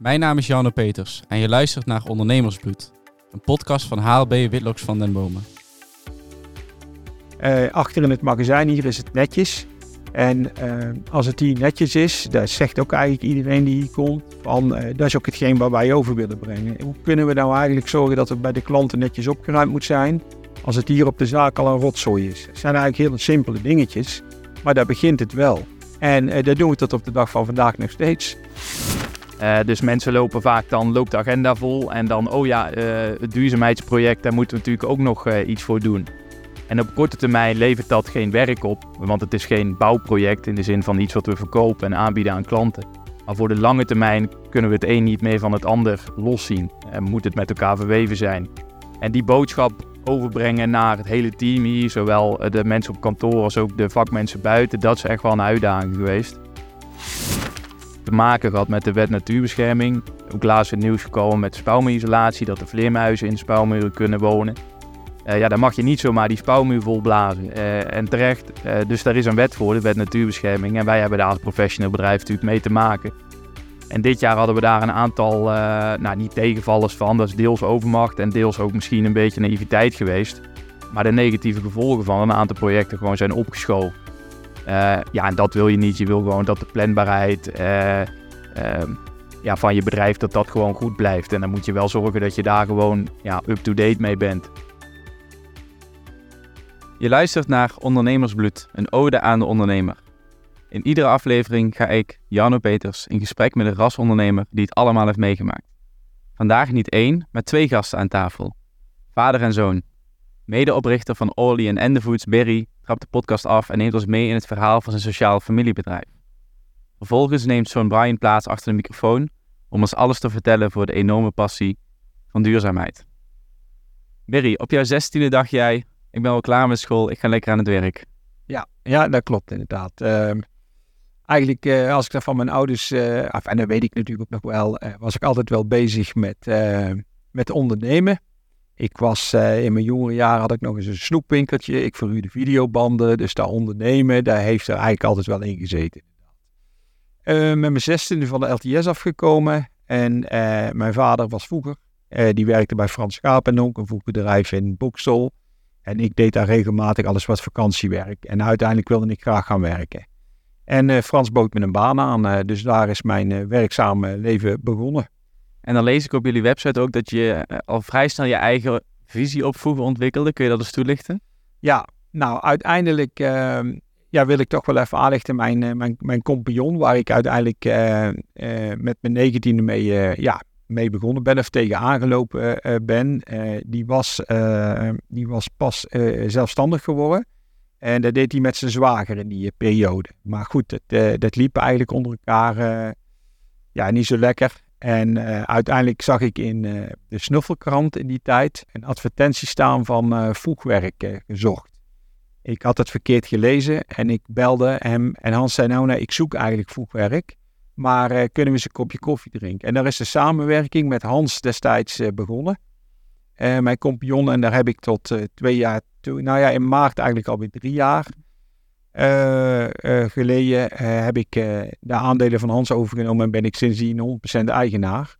Mijn naam is Janne Peters en je luistert naar Ondernemersbloed, een podcast van HLB Witlocks van den Bomen. Uh, achter in het magazijn hier is het netjes. En uh, als het hier netjes is, dat zegt ook eigenlijk iedereen die hier komt, van, uh, dat is ook hetgeen waar wij over willen brengen. Hoe kunnen we nou eigenlijk zorgen dat het bij de klanten netjes opgeruimd moet zijn, als het hier op de zaak al een rotzooi is? Het zijn eigenlijk hele simpele dingetjes, maar daar begint het wel. En dat doen we tot op de dag van vandaag nog steeds. Uh, dus mensen lopen vaak dan, loopt de agenda vol en dan, oh ja, uh, het duurzaamheidsproject, daar moeten we natuurlijk ook nog uh, iets voor doen. En op korte termijn levert dat geen werk op, want het is geen bouwproject in de zin van iets wat we verkopen en aanbieden aan klanten. Maar voor de lange termijn kunnen we het een niet meer van het ander loszien en moet het met elkaar verweven zijn. En die boodschap overbrengen naar het hele team hier, zowel de mensen op kantoor als ook de vakmensen buiten, dat is echt wel een uitdaging geweest te maken gehad met de wet natuurbescherming. Ook laatst het nieuws gekomen met spouwmuurisolatie, dat de vleermuizen in de spouwmuren kunnen wonen. Uh, ja, dan mag je niet zomaar die spouwmuur volblazen. Uh, en terecht, uh, dus daar is een wet voor, de wet natuurbescherming. En wij hebben daar als professioneel bedrijf natuurlijk mee te maken. En dit jaar hadden we daar een aantal, nou niet tegenvallers van, dat is deels overmacht en deels ook misschien een beetje naïviteit geweest. Maar de negatieve gevolgen van een aantal projecten gewoon zijn opgeschoven. Uh, ja, en dat wil je niet. Je wil gewoon dat de planbaarheid uh, uh, ja, van je bedrijf dat dat gewoon goed blijft. En dan moet je wel zorgen dat je daar gewoon ja, up-to-date mee bent. Je luistert naar Ondernemersbloed, een ode aan de ondernemer. In iedere aflevering ga ik, Jarno Peters, in gesprek met een rasondernemer die het allemaal heeft meegemaakt. Vandaag niet één, maar twee gasten aan tafel. Vader en zoon. Medeoprichter van Orly en Endefoods, Berry, trapt de podcast af en neemt ons mee in het verhaal van zijn sociaal familiebedrijf. Vervolgens neemt zoon Brian plaats achter de microfoon om ons alles te vertellen voor de enorme passie van duurzaamheid. Berry, op jouw zestiende dacht jij, ik ben wel klaar met school, ik ga lekker aan het werk. Ja, ja dat klopt inderdaad. Uh, eigenlijk, uh, als ik dat van mijn ouders, uh, af, en dat weet ik natuurlijk ook nog wel, eh, was ik altijd wel bezig met, met ondernemen. Ik was uh, in mijn jongere jaren had ik nog eens een snoepwinkeltje. Ik verhuurde videobanden. Dus daar ondernemen, daar heeft er eigenlijk altijd wel in gezeten. Uh, met mijn zestiende van de LTS afgekomen. En uh, mijn vader was vroeger. die werkte bij Frans Schapenonk, een voegbedrijf in Boksel. En ik deed daar regelmatig alles wat vakantiewerk. En uiteindelijk wilde ik graag gaan werken. En Frans bood me een baan aan. dus daar is mijn werkzame leven begonnen. En dan lees ik op jullie website ook dat je eh, al vrij snel je eigen visie op voegen ontwikkelde. Kun je dat eens toelichten? Ja, nou uiteindelijk uh, ja, wil ik toch wel even aanlichten. Mijn, uh, mijn, mijn compagnon, waar ik uiteindelijk uh, met mijn negentiende mee, ja, mee begonnen ben of tegen aangelopen ben, die, was, die was pas zelfstandig geworden. En dat deed hij met zijn zwager in die periode. Maar goed, dat, dat liep eigenlijk onder elkaar ja, niet zo lekker. En uh, uiteindelijk zag ik in uh, de snuffelkrant in die tijd een advertentie staan van uh, voegwerk gezocht. Ik had het verkeerd gelezen en ik belde hem en Hans zei nou, nee, ik zoek eigenlijk voegwerk, maar kunnen we eens een kopje koffie drinken? En daar is de samenwerking met Hans destijds begonnen, mijn compagnon, en daar heb ik tot twee jaar, toe, nou ja, in maart eigenlijk alweer drie jaar geleden uh, heb ik de aandelen van Hans overgenomen en ben ik sindsdien 100% eigenaar.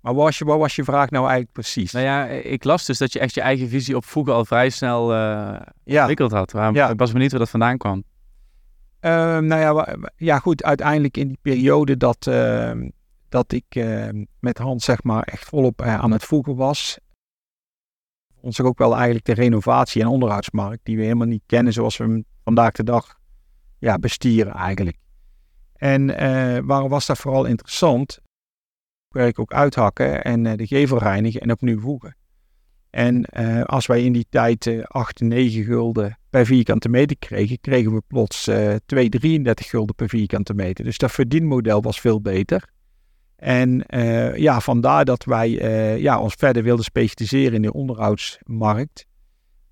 Maar wat was, je, wat was je vraag nou eigenlijk precies? Nou ja, ik las dus dat je echt je eigen visie op voegen al vrij snel ja. ontwikkeld had. Waarom, ja. Ik was benieuwd waar dat vandaan kwam. Ehm, nou ja, ja, goed, uiteindelijk in die periode dat, ehm, dat ik ehm, met Hans zeg maar echt volop aan het voegen was, ons ook wel eigenlijk de renovatie- en onderhoudsmarkt, die we helemaal niet kennen zoals we hem vandaag de dag ja, bestieren eigenlijk. En uh, waarom was dat vooral interessant? Werk ook uithakken en uh, de gevel reinigen en opnieuw voegen. En uh, als wij in die tijd 8, 9 gulden per vierkante meter kregen, kregen we plots 2, 33 gulden per vierkante meter. Dus dat verdienmodel was veel beter. En uh, ja, vandaar dat wij uh, ja, ons verder wilden specialiseren in de onderhoudsmarkt.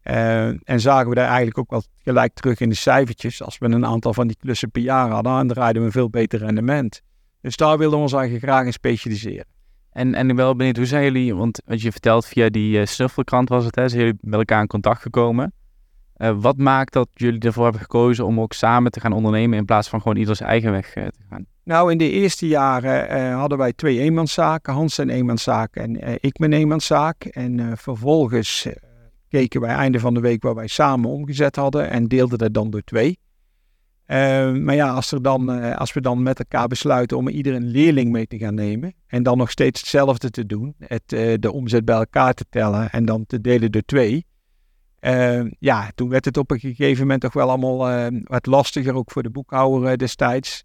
Uh, en zagen we daar eigenlijk ook wel gelijk terug in de cijfertjes. Als we een aantal van die klussen per jaar hadden, dan draaiden we een veel beter rendement. Dus daar wilden we ons eigenlijk graag in specialiseren. En, en wel benieuwd, hoe zijn jullie, want wat je vertelt via die snuffelkrant was het, hè, zijn jullie met elkaar in contact gekomen? Wat maakt dat jullie ervoor hebben gekozen om ook samen te gaan ondernemen in plaats van gewoon ieder zijn eigen weg te gaan? Nou, in de eerste jaren hadden wij twee eenmanszaken, Hans en eenmanszaak en ik mijn eenmanszaak. En vervolgens keken wij einde van de week waar wij samen omgezet hadden en deelden dat dan door twee. Ehm, maar ja, als, er dan, eh, als we dan met elkaar besluiten om ieder een leerling mee te gaan nemen en dan nog steeds hetzelfde te doen, het, de omzet bij elkaar te tellen en dan te delen door twee. Ehm, ja, toen werd het op een gegeven moment toch wel allemaal ehm, wat lastiger, ook voor de boekhouder eh, destijds.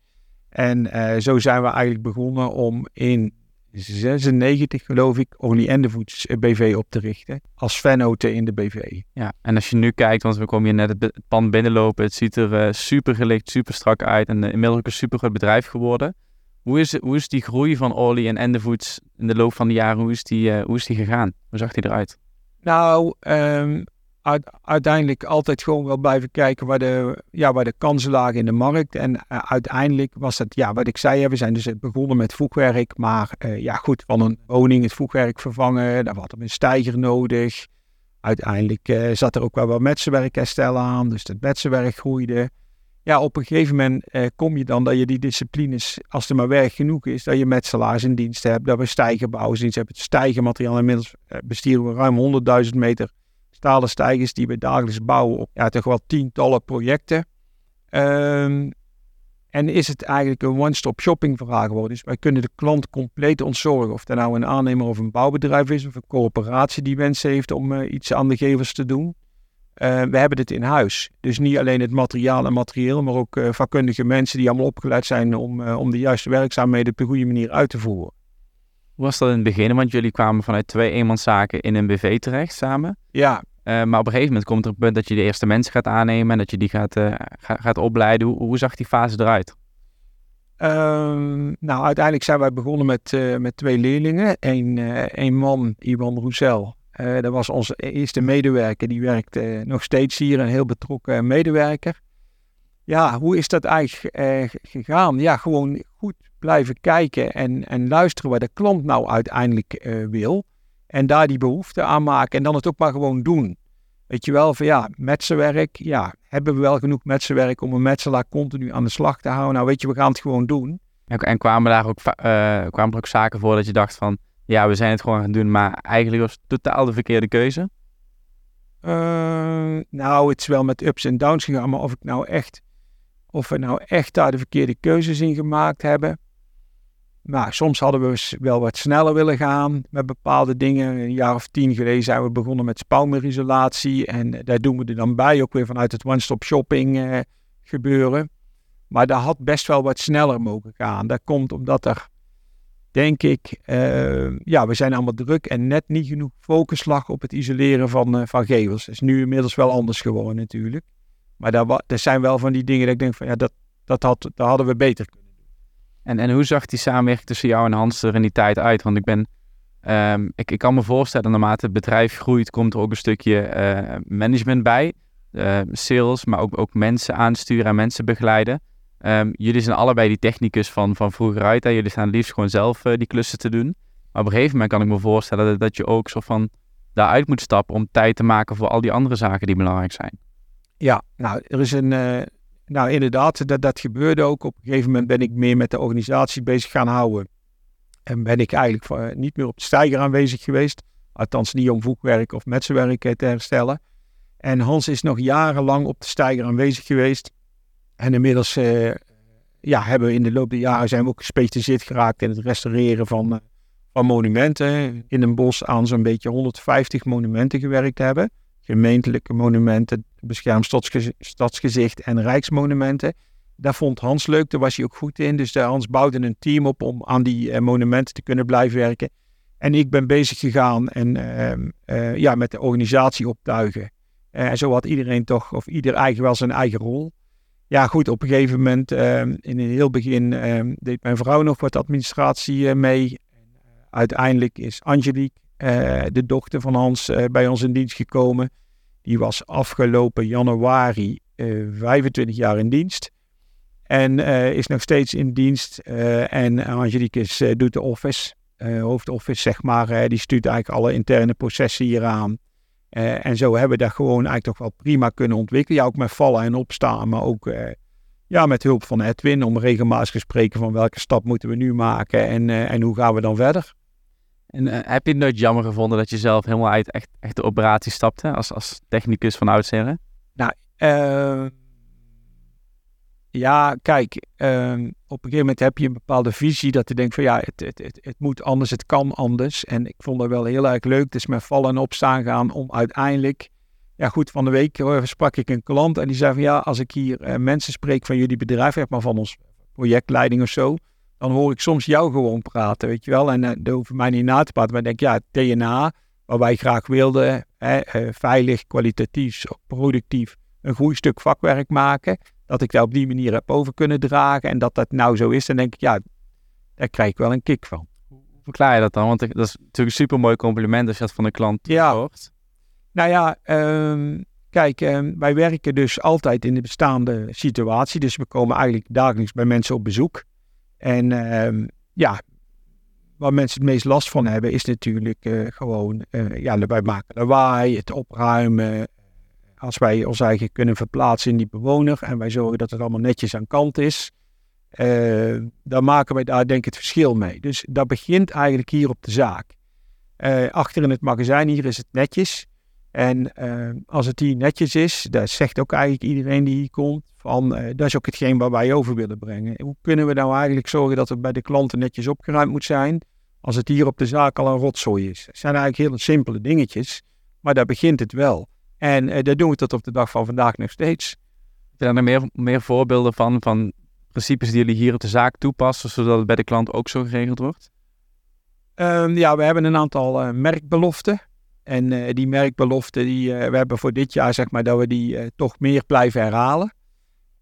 En zo zijn we eigenlijk begonnen om in 96 geloof ik, Only Endefoods BV op te richten. Als vennoten in de BV. Ja, en als je nu kijkt, want we komen hier net het pand binnenlopen. Het ziet er uh, super gelicht, super strak uit. En uh, inmiddels ook een super goed bedrijf geworden. Hoe is, hoe is die groei van Orly en Endefoods in de loop van de jaren, hoe is die, uh, hoe is die gegaan? Hoe zag die eruit? Nou, um, uiteindelijk altijd gewoon wel blijven kijken waar de, ja, waar de kansen lagen in de markt. En uh, uiteindelijk was het, ja, wat ik zei, we zijn dus begonnen met voegwerk. Maar uh, ja, goed, van een woning het voegwerk vervangen. Daar we een stijger nodig. Uiteindelijk uh, zat er ook wel wat metsenwerk herstellen aan. Dus dat metsenwerk groeide. Ja, op een gegeven moment kom je dan dat je die disciplines, als er maar werk genoeg is, dat je metselaars in dienst hebt. Dat we stijgerbouwers in dienst hebben. Het stijgermateriaal inmiddels bestieren we ruim 100.000 meter stalen stijgers die we dagelijks bouwen op ja, toch wel tientallen projecten. Um, en is het eigenlijk een one-stop shopping verhaal geworden. Dus wij kunnen de klant compleet ontzorgen. Of dat nou een aannemer of een bouwbedrijf is of een coöperatie die wens heeft om uh, iets aan de gevers te doen. Uh, we hebben dit in huis. Dus niet alleen het materiaal en materieel, maar ook uh, vakkundige mensen die allemaal opgeleid zijn om, om de juiste werkzaamheden op de goede manier uit te voeren. Hoe was dat in het begin? Want jullie kwamen vanuit twee eenmanszaken in een BV terecht samen. Ja, maar op een gegeven moment komt er een punt dat je de eerste mensen gaat aannemen en dat je die gaat, uh, ga, gaat opleiden. Hoe, hoe, zag die fase eruit? Um, nou, uiteindelijk zijn wij begonnen met, uh, met twee leerlingen. Eén een man, Iwan Roussel. dat was onze eerste medewerker. Die werkt nog steeds hier, een heel betrokken medewerker. Ja, hoe is dat eigenlijk gegaan? Ja, gewoon goed blijven kijken en, en luisteren wat de klant nou uiteindelijk wil. En daar die behoefte aan maken en dan het ook maar gewoon doen. Weet je wel, van ja, metsenwerk, ja, hebben we wel genoeg metsenwerk om een metselaar continu aan de slag te houden? Nou weet je, we gaan het gewoon doen. En, en kwamen, daar ook, uh, kwamen er ook zaken voor dat je dacht van, ja, we zijn het gewoon gaan doen, maar eigenlijk was het totaal de verkeerde keuze? Uh, nou, het is wel met ups en downs gegaan, maar of ik nou echt, of we nou echt daar de verkeerde keuzes in gemaakt hebben, maar soms hadden we wel wat sneller willen gaan met bepaalde dingen. Een jaar of tien geleden zijn we begonnen met spouwmeerisolatie. En daar doen we er dan bij, ook weer vanuit het one-stop shopping eh, gebeuren. Maar daar had best wel wat sneller mogen gaan. Dat komt omdat er, denk ik, uh, ja, we zijn allemaal druk en net niet genoeg focus lag op het isoleren van, uh, van gevels. Dat is nu inmiddels wel anders geworden natuurlijk. Maar daar zijn wel van die dingen dat ik denk van, ja, dat, dat, had, dat hadden we beter kunnen. En, en hoe zag die samenwerking tussen jou en Hans er in die tijd uit? Want ik ben, um, ik, ik kan me voorstellen, naarmate het bedrijf groeit, komt er ook een stukje uh, management bij. Uh, sales, maar ook, ook mensen aansturen en mensen begeleiden. Um, jullie zijn allebei die technicus van, van vroeger uit. Hè? Jullie staan liefst gewoon zelf uh, die klussen te doen. Maar op een gegeven moment kan ik me voorstellen dat, dat je ook soort van daaruit moet stappen om tijd te maken voor al die andere zaken die belangrijk zijn. Ja, nou, er is een, nou, inderdaad, dat, dat gebeurde ook. Op een gegeven moment ben ik meer met de organisatie bezig gaan houden. En ben ik eigenlijk uh, niet meer op de stijger aanwezig geweest. Althans niet om voegwerk of metsenwerk te herstellen. En Hans is nog jarenlang op de stijger aanwezig geweest. En inmiddels uh, ja, hebben we in de loop der jaren zijn we ook gespecialiseerd geraakt in het restaureren van, van monumenten. In een bos aan zo'n beetje 150 monumenten gewerkt hebben gemeentelijke monumenten, beschermd stadsgezicht en rijksmonumenten. Daar vond Hans leuk, daar was hij ook goed in. Dus Hans bouwde een team op om aan die uh, monumenten te kunnen blijven werken. En ik ben bezig gegaan en uh, uh, ja, met de organisatie optuigen. Eh, en zo had iedereen toch, of ieder eigen wel zijn eigen rol. Ja, goed, op een gegeven moment, ehm, in het heel begin, ehm, deed mijn vrouw nog wat administratie mee. Uiteindelijk is Angelique de dochter van Hans bij ons in dienst gekomen. Die was afgelopen januari uh, eh, 25 jaar in dienst. En is nog steeds in dienst. en Angelique is, doet de office, hoofdoffice zeg maar. die stuurt eigenlijk alle interne processen hier aan. Eh, en zo hebben we dat gewoon eigenlijk toch wel prima kunnen ontwikkelen. Ja, ook met vallen en opstaan, maar ook eh, ja, met hulp van Edwin om regelmatig te spreken van welke stap moeten we nu maken en, eh, en hoe gaan we dan verder. En heb je het nooit jammer gevonden dat je zelf helemaal uit echt, echt de operatie stapte als, als technicus van oudsher? Nou, ja, kijk, ehm, op een gegeven moment heb je een bepaalde visie dat je denkt van ja, het, het, het, moet anders, het kan anders. En ik vond dat wel heel erg leuk, dus met vallen en opstaan gaan om uiteindelijk, ja goed, van de week sprak ik een klant en die zei van ja, als ik hier uh, mensen spreek van jullie bedrijf, maar van ons projectleiding of zo, dan hoor ik soms jou gewoon praten, weet je wel. En uh, daar hoef mij niet na te praten, maar ik denk ja, DNA, wat wij graag wilden, hè, uh, veilig, kwalitatief, productief, een goed stuk vakwerk maken dat ik daar op die manier heb over kunnen dragen. En dat dat nou zo is, dan denk ik, ja, daar krijg ik wel een kick van. Hoe verklaar je dat dan? Want dat is natuurlijk een super mooi compliment als je dat van de klant ja. hoort. Nou ja, ehm, kijk, ehm, wij werken dus altijd in de bestaande situatie. Dus we komen eigenlijk dagelijks bij mensen op bezoek. En um, ja, waar mensen het meest last van hebben, is natuurlijk uh, gewoon, uh, ja, wij maken lawaai, het opruimen, als wij ons eigen kunnen verplaatsen in die bewoner en wij zorgen dat het allemaal netjes aan kant is, dan maken wij daar denk ik het verschil mee. Dus dat begint eigenlijk hier op de zaak. Achter in het magazijn hier is het netjes. En uh, als het hier netjes is, dat zegt ook eigenlijk iedereen die hier komt, van dat is ook hetgeen waar wij over willen brengen. Hoe kunnen we nou eigenlijk zorgen dat het bij de klanten netjes opgeruimd moet zijn, als het hier op de zaak al een rotzooi is? Het zijn eigenlijk hele simpele dingetjes, maar daar begint het wel. En uh, daar doen we tot op de dag van vandaag nog steeds. Zijn er meer, meer voorbeelden van, van principes die jullie hier op de zaak toepassen, zodat het bij de klant ook zo geregeld wordt? Um, ja, we hebben een aantal uh, merkbeloften. En uh, die merkbeloften, die, we hebben voor dit jaar zeg maar dat we die toch meer blijven herhalen.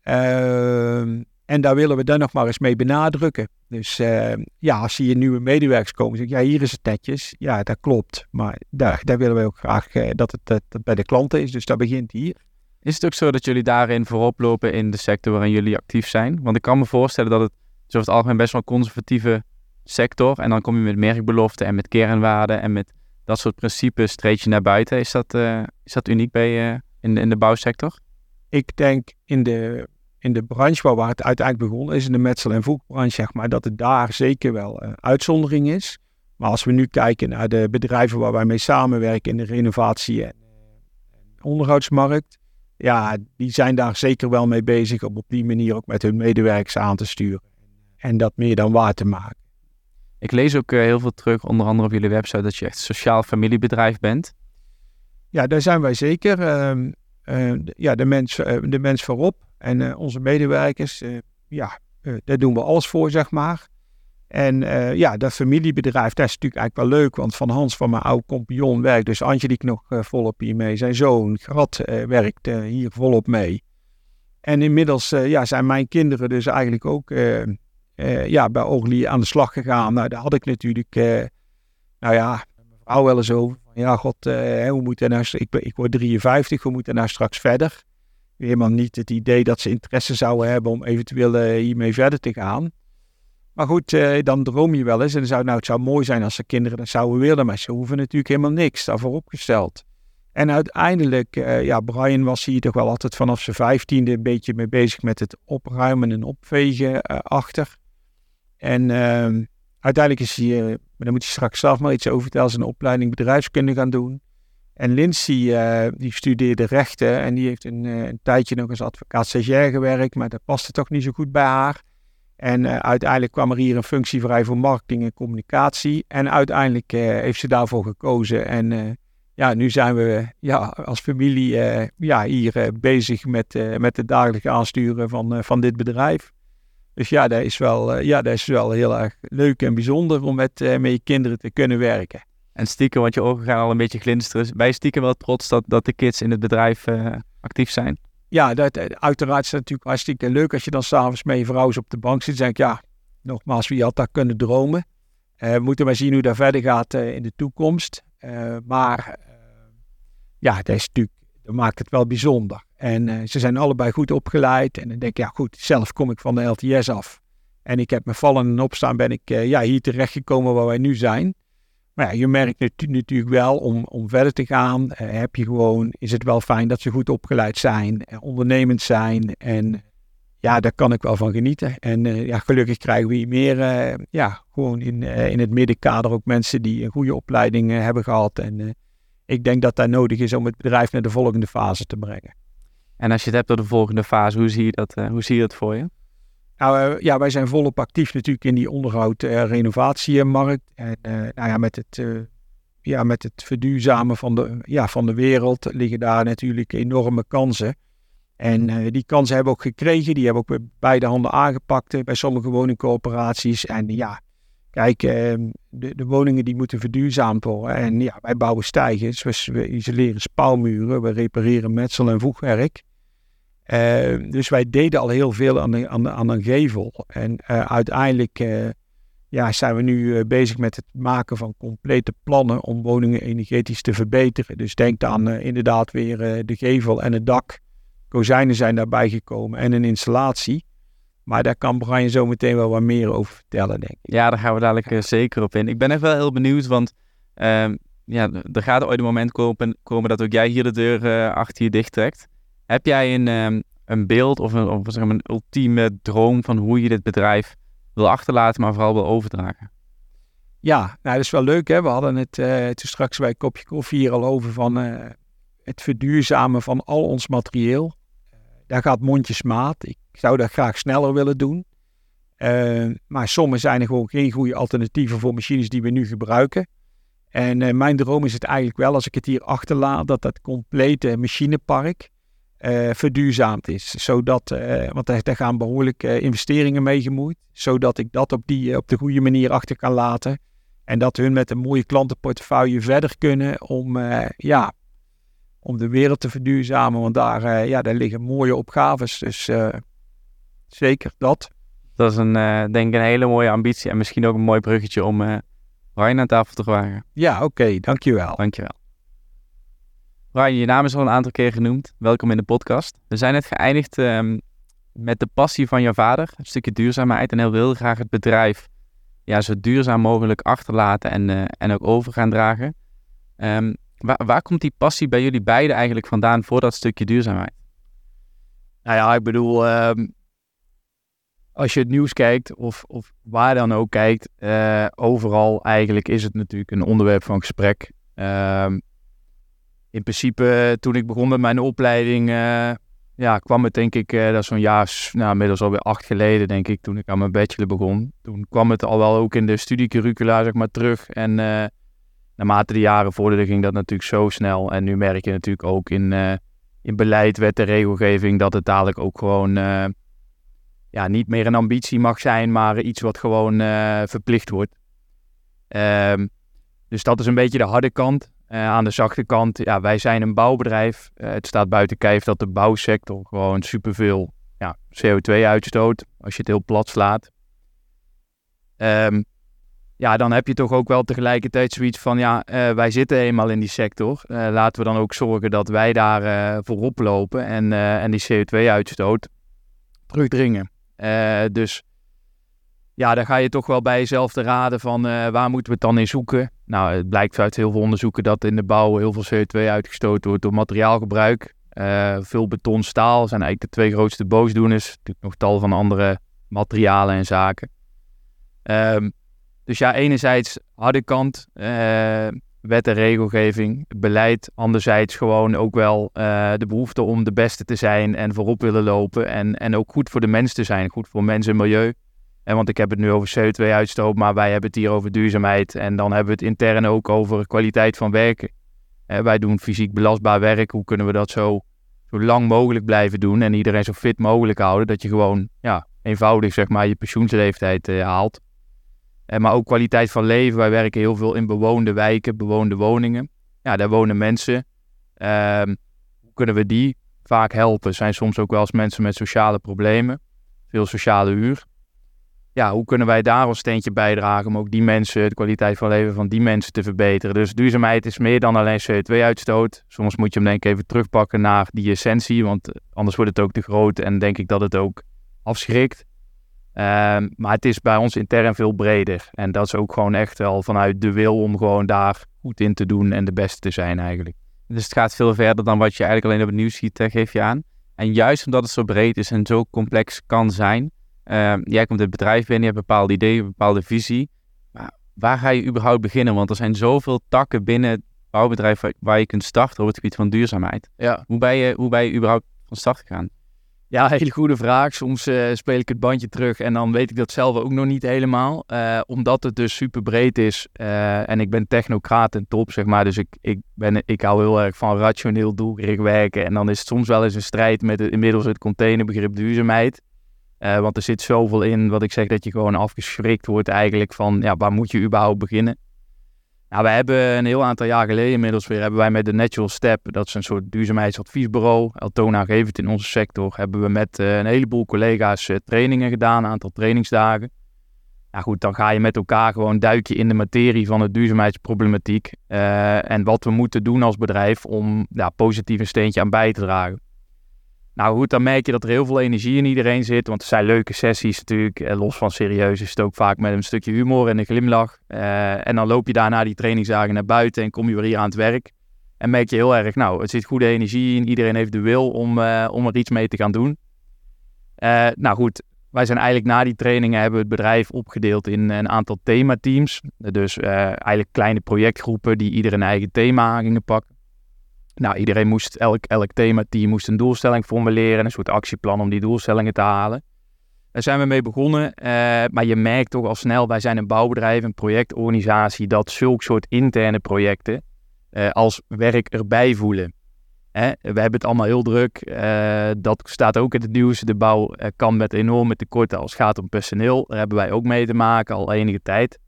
Ehm, en daar willen we dan nog maar eens mee benadrukken. Dus ja, als hier nieuwe medewerkers komen, zeg ik, ja, hier is het netjes. Ja, dat klopt. Maar daar, daar willen we ook graag dat, het, dat bij de klanten is. Dus dat begint hier. Is het ook zo dat jullie daarin voorop lopen in de sector waarin jullie actief zijn? Want ik kan me voorstellen dat het over het algemeen best wel een conservatieve sector. En dan kom je met merkbeloften en met kernwaarden en met dat soort principes treed je naar buiten. Is dat, uh, is dat uniek bij, in, de, in de bouwsector? Ik denk in de in de branche waar het uiteindelijk begonnen is, in de metsel- en voegbranche, zeg maar, dat het daar zeker wel een uitzondering is. Maar als we nu kijken naar de bedrijven waar wij mee samenwerken in de renovatie- en, onderhoudsmarkt, ja, die zijn daar zeker wel mee bezig om op die manier ook met hun medewerkers aan te sturen. En dat meer dan waar te maken. Ik lees ook eh, heel veel terug, onder andere op jullie website, dat je echt sociaal familiebedrijf bent. Ja, daar zijn wij zeker. Uh, uh, ja, de mens, uh, de mens voorop. En onze medewerkers, ja, daar doen we alles voor, zeg maar. En ja, dat familiebedrijf, dat is natuurlijk eigenlijk wel leuk, want van Hans, van mijn oude compagnon, werkt dus Angelique nog volop hier mee. Zijn zoon, Grat, werkt hier volop mee. En inmiddels ja, zijn mijn kinderen dus eigenlijk ook ja, bij Orly aan de slag gegaan. Nou, daar had ik natuurlijk, nou ja, mijn vrouw wel eens over. Ja, god, we moeten nou, ik, ik word 53, we moeten nou straks verder helemaal niet het idee dat ze interesse zouden hebben om eventueel hiermee verder te gaan. Maar goed, dan droom je wel eens. En zou, nou, het zou mooi zijn als ze kinderen dat zouden willen. Maar ze hoeven natuurlijk helemaal niks daarvoor opgesteld. En uiteindelijk, ja, Brian was hier toch wel altijd vanaf zijn vijftiende een beetje mee bezig met het opruimen en opvegen achter. En ehm, uiteindelijk is hij, maar dan moet hij straks zelf maar iets over vertellen, zijn opleiding bedrijfskunde gaan doen. En Lindsay, uh, die studeerde rechten en die heeft een, uh, een tijdje nog als advocaat stagiair gewerkt, maar dat paste toch niet zo goed bij haar. En uh, uiteindelijk kwam er hier een functie vrij voor marketing en communicatie. En uiteindelijk heeft ze daarvoor gekozen. En ja, nu zijn we ja, als familie ja, hier bezig met, met het dagelijks aansturen van, van dit bedrijf. Dus ja, dat is, wel, ja, dat is wel heel erg leuk en bijzonder om met, met je kinderen te kunnen werken. En stiekem, want je ogen gaan al een beetje glinsteren. Ben je stiekem wel trots dat, dat de kids in het bedrijf uh, actief zijn? Ja, dat, eh, uiteraard is het natuurlijk hartstikke leuk als je dan s'avonds met je vrouw op de bank zit. Dan denk ja, nogmaals, wie had dat kunnen dromen? Uh, we moeten maar zien hoe dat verder gaat uh, in de toekomst. Maar ja, dat, is natuurlijk, dat maakt het wel bijzonder. En ze zijn allebei goed opgeleid. En dan denk ik, ja goed, zelf kom ik van de LTS af. En ik heb me vallen en opstaan ben ik ja, hier terechtgekomen waar wij nu zijn. Maar ja, je merkt natu- natuurlijk wel om, om verder te gaan, eh, heb je gewoon, is het wel fijn dat ze goed opgeleid zijn, eh, ondernemend zijn. En ja, daar kan ik wel van genieten. En eh, ja, gelukkig krijgen we hier meer, eh, ja, gewoon in, eh, in het middenkader ook mensen die een goede opleiding eh, hebben gehad. En eh, ik denk dat dat nodig is om het bedrijf naar de volgende fase te brengen. En als je het hebt over de volgende fase, hoe zie je dat, eh, hoe zie je dat voor je? Nou eh, ja, wij zijn volop actief natuurlijk in die onderhoud-renovatiemarkt. en eh, nou ja, met het, ja, met het verduurzamen van de, ja, van de wereld liggen daar natuurlijk enorme kansen. En die kansen hebben we ook gekregen. Die hebben we ook met beide handen aangepakt bij sommige woningcorporaties. En ja, kijk, eh, de, de woningen die moeten verduurzaamd worden. En ja, wij bouwen stijgers, we, we isoleren spouwmuren, we repareren metsel- en voegwerk. Eh, dus wij deden al heel veel aan, de, aan, de, aan een gevel. En eh, uiteindelijk eh, ja, zijn we nu eh, bezig met het maken van complete plannen om woningen energetisch te verbeteren. Dus denk aan eh, inderdaad weer de gevel en het dak. Kozijnen zijn daarbij gekomen en een installatie. Maar daar kan Brian zo meteen wel wat meer over vertellen, denk ik. Ja, daar gaan we dadelijk eh, zeker op in. Ik ben echt wel heel benieuwd, want ehm, ja, er gaat ooit een moment komen, komen dat ook jij hier de deur eh, achter je dicht trekt. Heb jij een, ehm, een beeld of, een, of zeg maar, een ultieme droom van hoe je dit bedrijf wil achterlaten, maar vooral wil overdragen? Ja, nou, dat is wel leuk. Hè? We hadden het eh, toen straks bij een kopje koffie hier al over van het verduurzamen van al ons materieel. Daar gaat mondjesmaat. Ik zou dat graag sneller willen doen. Eh, maar soms zijn er gewoon geen goede alternatieven voor machines die we nu gebruiken. En eh, mijn droom is het eigenlijk wel, als ik het hier achterlaat, dat dat complete machinepark eh, verduurzaamd is. Zodat, want daar, gaan behoorlijk eh, investeringen mee gemoeid. Zodat ik dat op, die, op de goede manier achter kan laten. En dat hun met een mooie klantenportefeuille verder kunnen om, ja, om de wereld te verduurzamen. Want daar, eh, ja, daar liggen mooie opgaves. Dus eh, zeker dat. Dat is een, eh, denk ik een hele mooie ambitie en misschien ook een mooi bruggetje om eh Ryan aan tafel te vragen. Ja, oké, dankjewel. Dankjewel. Ryan, je naam is al een aantal keer genoemd. Welkom in de podcast. We zijn net geëindigd ehm, met de passie van jouw vader, een stukje duurzaamheid. En hij wil graag het bedrijf ja, zo duurzaam mogelijk achterlaten en, en ook over gaan dragen. Ehm, waar, waar komt die passie bij jullie beiden eigenlijk vandaan voor dat stukje duurzaamheid? Nou ja, ik bedoel, ehm, als je het nieuws kijkt of, of waar dan ook kijkt, eh, overal eigenlijk is het natuurlijk een onderwerp van gesprek. Ehm, in principe, toen ik begon met mijn opleiding, eh, ja, kwam het denk ik, eh, dat is zo'n jaar, nou, inmiddels alweer acht geleden denk ik, toen ik aan mijn bachelor begon. Toen kwam het al wel ook in de studiecurricula, zeg maar, terug. En eh, naarmate de jaren vorderden ging dat natuurlijk zo snel. En nu merk je natuurlijk ook in... eh, in beleid, wet en regelgeving dat het dadelijk ook gewoon eh, ja, niet meer een ambitie mag zijn, maar iets wat gewoon eh, verplicht wordt. Ehm, dus dat is een beetje de harde kant. Aan de zachte kant, ja, wij zijn een bouwbedrijf. Het staat buiten kijf dat de bouwsector gewoon superveel ja, CO2 uitstoot, als je het heel plat slaat. Ehm, ja, dan heb je toch ook wel tegelijkertijd zoiets van, ja, eh, wij zitten eenmaal in die sector. Eh, laten we dan ook zorgen dat wij daar eh, voorop lopen en, en die CO2-uitstoot terugdringen. Dus ja, dan ga je toch wel bij jezelf te raden van waar moeten we het dan in zoeken. Nou, het blijkt uit heel veel onderzoeken dat in de bouw heel veel CO2 uitgestoten wordt door materiaalgebruik. Veel beton, staal zijn eigenlijk de twee grootste boosdoeners. Natuurlijk nog tal van andere materialen en zaken. Ehm, dus ja, enerzijds harde kant, eh, wet en regelgeving, beleid. Anderzijds gewoon ook wel eh, de behoefte om de beste te zijn en voorop willen lopen. En, en ook goed voor de mens te zijn, goed voor mens en milieu. En want ik heb het nu over CO2-uitstoot, maar wij hebben het hier over duurzaamheid. En dan hebben we het intern ook over kwaliteit van werken. Eh, wij doen fysiek belastbaar werk. Hoe kunnen we dat zo, zo lang mogelijk blijven doen en iedereen zo fit mogelijk houden? Dat je gewoon ja, eenvoudig zeg maar, je pensioensleeftijd eh, haalt. Eh, maar ook kwaliteit van leven. Wij werken heel veel in bewoonde wijken, bewoonde woningen. Ja, daar wonen mensen. Ehm, hoe kunnen we die vaak helpen? Zijn soms ook wel eens mensen met sociale problemen. Veel sociale huur. Ja, hoe kunnen wij daar ons steentje bijdragen om ook die mensen, de kwaliteit van leven van die mensen te verbeteren? Dus duurzaamheid is meer dan alleen CO2-uitstoot. Soms moet je hem denk ik even terugpakken naar die essentie, want anders wordt het ook te groot en denk ik dat het ook afschrikt. Ehm, maar het is bij ons intern veel breder. En dat is ook gewoon echt wel vanuit de wil om gewoon daar goed in te doen en de beste te zijn eigenlijk. Dus het gaat veel verder dan wat je eigenlijk alleen op het nieuws ziet, geef je aan. En juist omdat het zo breed is en zo complex kan zijn. Ehm, jij komt het bedrijf binnen, je hebt bepaalde idee, een bepaalde visie. Maar waar ga je überhaupt beginnen? Want er zijn zoveel takken binnen het bouwbedrijf waar je kunt starten op het gebied van duurzaamheid. Ja. Hoe ben je, hoe ben je überhaupt van start gegaan? Ja, hele goede vraag. Soms uh, speel ik het bandje terug en dan weet ik dat zelf ook nog niet helemaal. Uh, omdat het dus super breed is uh, en ik ben technocraat en top, zeg maar. Dus ik, ik, ben, ik hou heel erg van rationeel doelgericht werken. En dan is het soms wel eens een strijd met het, inmiddels het containerbegrip duurzaamheid. want er zit zoveel in wat ik zeg dat je gewoon afgeschrikt wordt eigenlijk van ja, waar moet je überhaupt beginnen. Nou, hebben een heel aantal jaar geleden inmiddels weer, hebben wij met de Natural Step, dat is een soort duurzaamheidsadviesbureau, al toonaangevend in onze sector, hebben we met uh, een heleboel collega's uh, trainingen gedaan, een aantal trainingsdagen. Nou goed, dan ga je met elkaar gewoon duiken in de materie van de duurzaamheidsproblematiek uh, en wat we moeten doen als bedrijf om ja, positief een steentje aan bij te dragen. Nou goed, dan merk je dat er heel veel energie in iedereen zit. Want het zijn leuke sessies natuurlijk. Eh, los van serieus is het ook vaak met een stukje humor en een glimlach. Eh, en dan loop je daarna die trainingsdagen naar buiten en kom je weer hier aan het werk. En merk je heel erg, nou, het zit goede energie in. Iedereen heeft de wil om, uh, om er iets mee te gaan doen. nou goed, wij zijn eigenlijk na die trainingen hebben we het bedrijf opgedeeld in een aantal themateams. Dus eigenlijk kleine projectgroepen die ieder een eigen thema gingen pakken. Nou, iedereen moest, elk, elk thema, die moest een doelstelling formuleren, een soort actieplan om die doelstellingen te halen. Daar zijn we mee begonnen, uh, maar je merkt toch al snel, wij zijn een bouwbedrijf, een projectorganisatie, dat zulke soort interne projecten uh, als werk erbij voelen. We hebben het allemaal heel druk, uh, dat staat ook in het nieuws. De bouw kan met enorme tekorten als het gaat om personeel. Daar hebben wij ook mee te maken al enige tijd.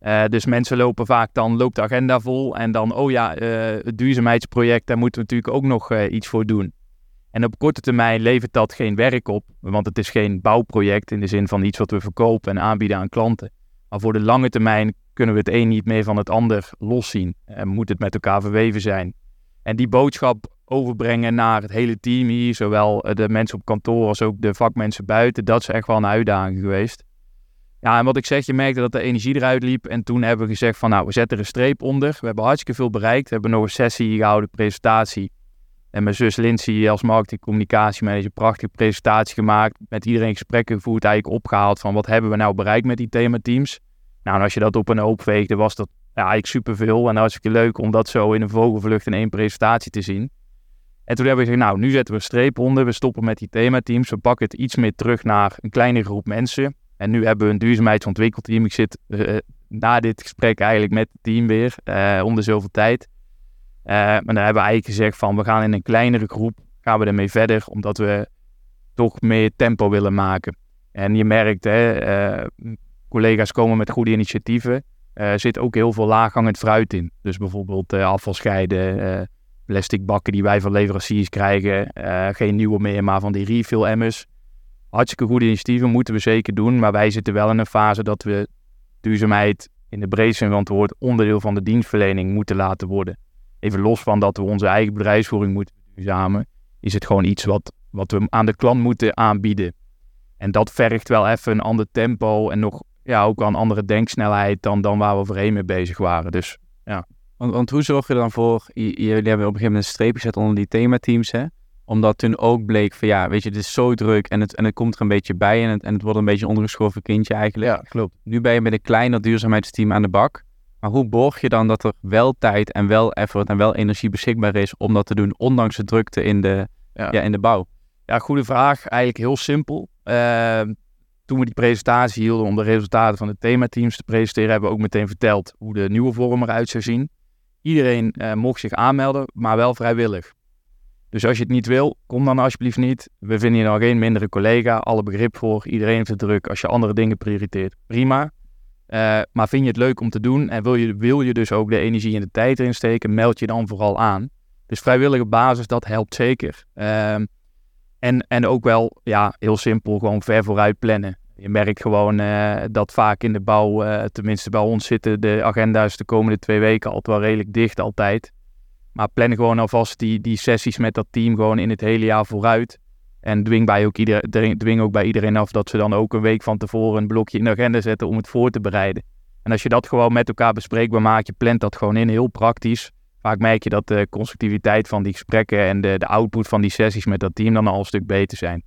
Uh, dus mensen lopen vaak dan, loopt de agenda vol en dan, oh ja, uh, het duurzaamheidsproject, daar moeten we natuurlijk ook nog uh, iets voor doen. En op korte termijn levert dat geen werk op, want het is geen bouwproject in de zin van iets wat we verkopen en aanbieden aan klanten. Maar voor de lange termijn kunnen we het een niet meer van het ander loszien en moet het met elkaar verweven zijn. En die boodschap overbrengen naar het hele team hier, zowel de mensen op kantoor als ook de vakmensen buiten, dat is echt wel een uitdaging geweest. Ja, en wat ik zeg, je merkte dat de energie eruit liep. En toen hebben we gezegd van nou, we zetten er een streep onder. We hebben hartstikke veel bereikt. We hebben nog een sessie gehouden, presentatie. En mijn zus Lindsay als marketing communicatiemanager prachtige presentatie gemaakt. Met iedereen gesprekken gevoerd, eigenlijk opgehaald van wat hebben we nou bereikt met die themateams. Nou, en als je dat op een hoop veegde, was dat ja, eigenlijk superveel. En hartstikke leuk om dat zo in een vogelvlucht in één presentatie te zien. En toen hebben we gezegd, nou, nu zetten we een streep onder. We stoppen met die themateams. We pakken het iets meer terug naar een kleine groep mensen. En nu hebben we een duurzaamheidsontwikkelteam. Ik zit uh, na dit gesprek eigenlijk met het team weer, uh, om de zoveel tijd. Uh, maar dan hebben we eigenlijk gezegd van, we gaan in een kleinere groep, gaan we ermee verder, omdat we toch meer tempo willen maken. En je merkt, hè, collega's komen met goede initiatieven. Er zit ook heel veel laaghangend fruit in. Dus bijvoorbeeld afval scheiden, plastic bakken die wij van leveranciers krijgen. geen nieuwe meer, maar van die refill emmers hartstikke goede initiatieven, moeten we zeker doen. Maar wij zitten wel in een fase dat we duurzaamheid in de breedste zin van het woord onderdeel van de dienstverlening moeten laten worden. Even los van dat we onze eigen bedrijfsvoering moeten verduurzamen, is het gewoon iets wat, wat we aan de klant moeten aanbieden. En dat vergt wel even een ander tempo en nog ja, ook wel een andere denksnelheid dan, dan waar we voorheen mee bezig waren. Dus ja. Want, want hoe zorg je dan voor, jullie hebben op een gegeven moment een streepje gezet onder die themateams, hè? Omdat toen ook bleek van ja, weet je, het is zo druk en het, en het komt er een beetje bij en het, en het wordt een beetje een ondergeschoven kindje eigenlijk. Ja, klopt. Nu ben je met een kleiner duurzaamheidsteam aan de bak. Maar hoe borg je dan dat er wel tijd en wel effort en wel energie beschikbaar is om dat te doen, ondanks de drukte in de, ja. in de bouw? Ja, goede vraag. Eigenlijk heel simpel. Uh, toen we die presentatie hielden om de resultaten van de themateams te presenteren, hebben we ook meteen verteld hoe de nieuwe vorm eruit zou zien. Iedereen uh, mocht zich aanmelden, maar wel vrijwillig. Dus als je het niet wil, kom dan alsjeblieft niet. We vinden je nou geen mindere collega. Alle begrip voor. Iedereen heeft het druk. Als je andere dingen prioriteert, prima. Uh, maar vind je het leuk om te doen en wil je, wil je dus ook de energie en de tijd erin steken, meld je dan vooral aan. Dus vrijwillige basis, dat helpt zeker. Uh, en, en ook wel, ja, heel simpel, gewoon ver vooruit plannen. Je merkt gewoon uh, dat vaak in de bouw, uh, tenminste bij ons zitten de agenda's de komende twee weken altijd wel redelijk dicht altijd. Maar plan gewoon alvast die, die sessies met dat team gewoon in het hele jaar vooruit. En dwing, bij ook ieder, dwing ook bij iedereen af dat ze dan ook een week van tevoren een blokje in de agenda zetten om het voor te bereiden. En als je dat gewoon met elkaar bespreekbaar maakt, je plant dat gewoon in, heel praktisch. Vaak merk je dat de constructiviteit van die gesprekken en de, de output van die sessies met dat team dan al een stuk beter zijn.